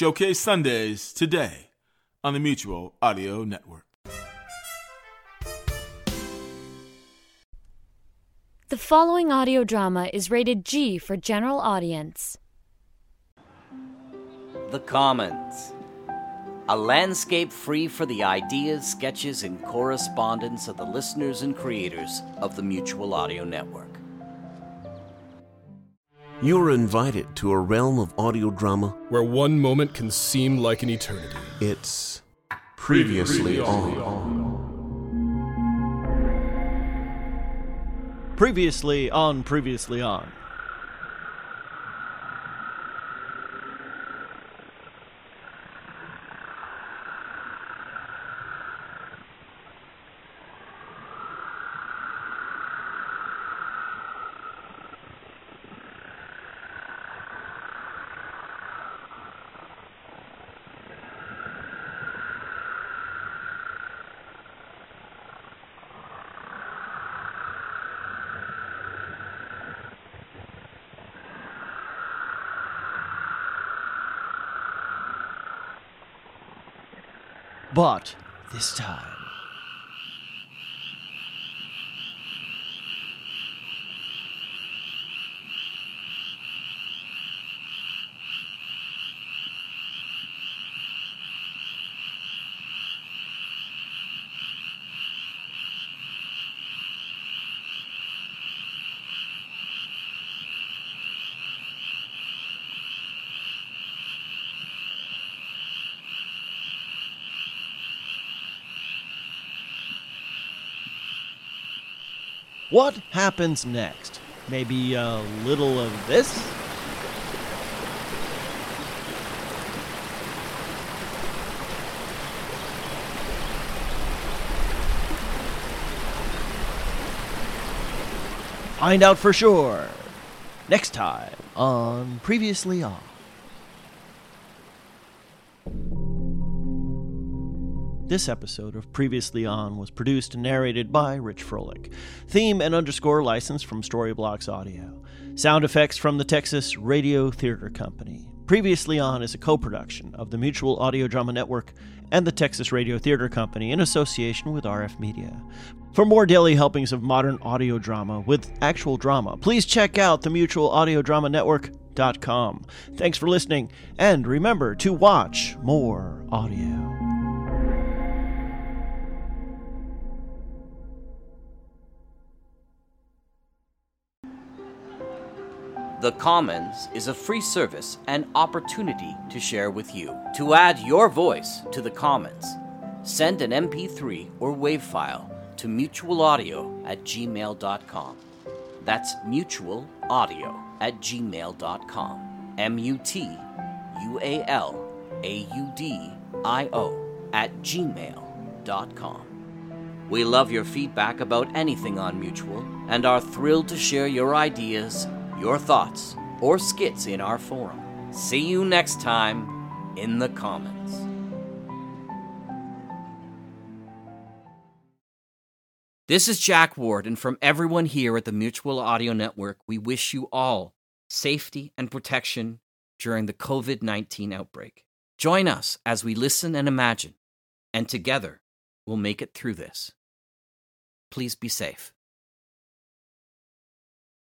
Showcase Sundays today on the Mutual Audio Network. The following audio drama is rated G for general audience. The Commons. A landscape free for the ideas, sketches, and correspondence of the listeners and creators of the Mutual Audio Network. You're invited to a realm of audio drama. where one moment can seem like an eternity. It's previously on. Previously on, previously on. But this time. What happens next? Maybe a little of this? Find out for sure. Next time on Previously On. This episode of Previously On was produced and narrated by Rich Froelich. Theme and underscore license from Storyblocks Audio. Sound effects from the Texas Radio Theater Company. Previously On is a co production of the Mutual Audio Drama Network and the Texas Radio Theater Company in association with RF Media. For more daily helpings of modern audio drama with actual drama, please check out the Mutual Audio Drama Network.com. Thanks for listening, and remember to watch more audio. The Commons is a free service and opportunity to share with you. To add your voice to the Commons, send an MP3 or WAV file to mutualaudio at gmail.com. That's mutualaudio at gmail.com. M U T U A L A U D I O at gmail.com. We love your feedback about anything on Mutual and are thrilled to share your ideas, your thoughts, or skits in our forum. See you next time in the Commons. This is Jack Ward, and from everyone here at the Mutual Audio Network, we wish you all safety and protection during the COVID 19 outbreak. Join us as we listen and imagine, and together we'll make it through this. Please be safe.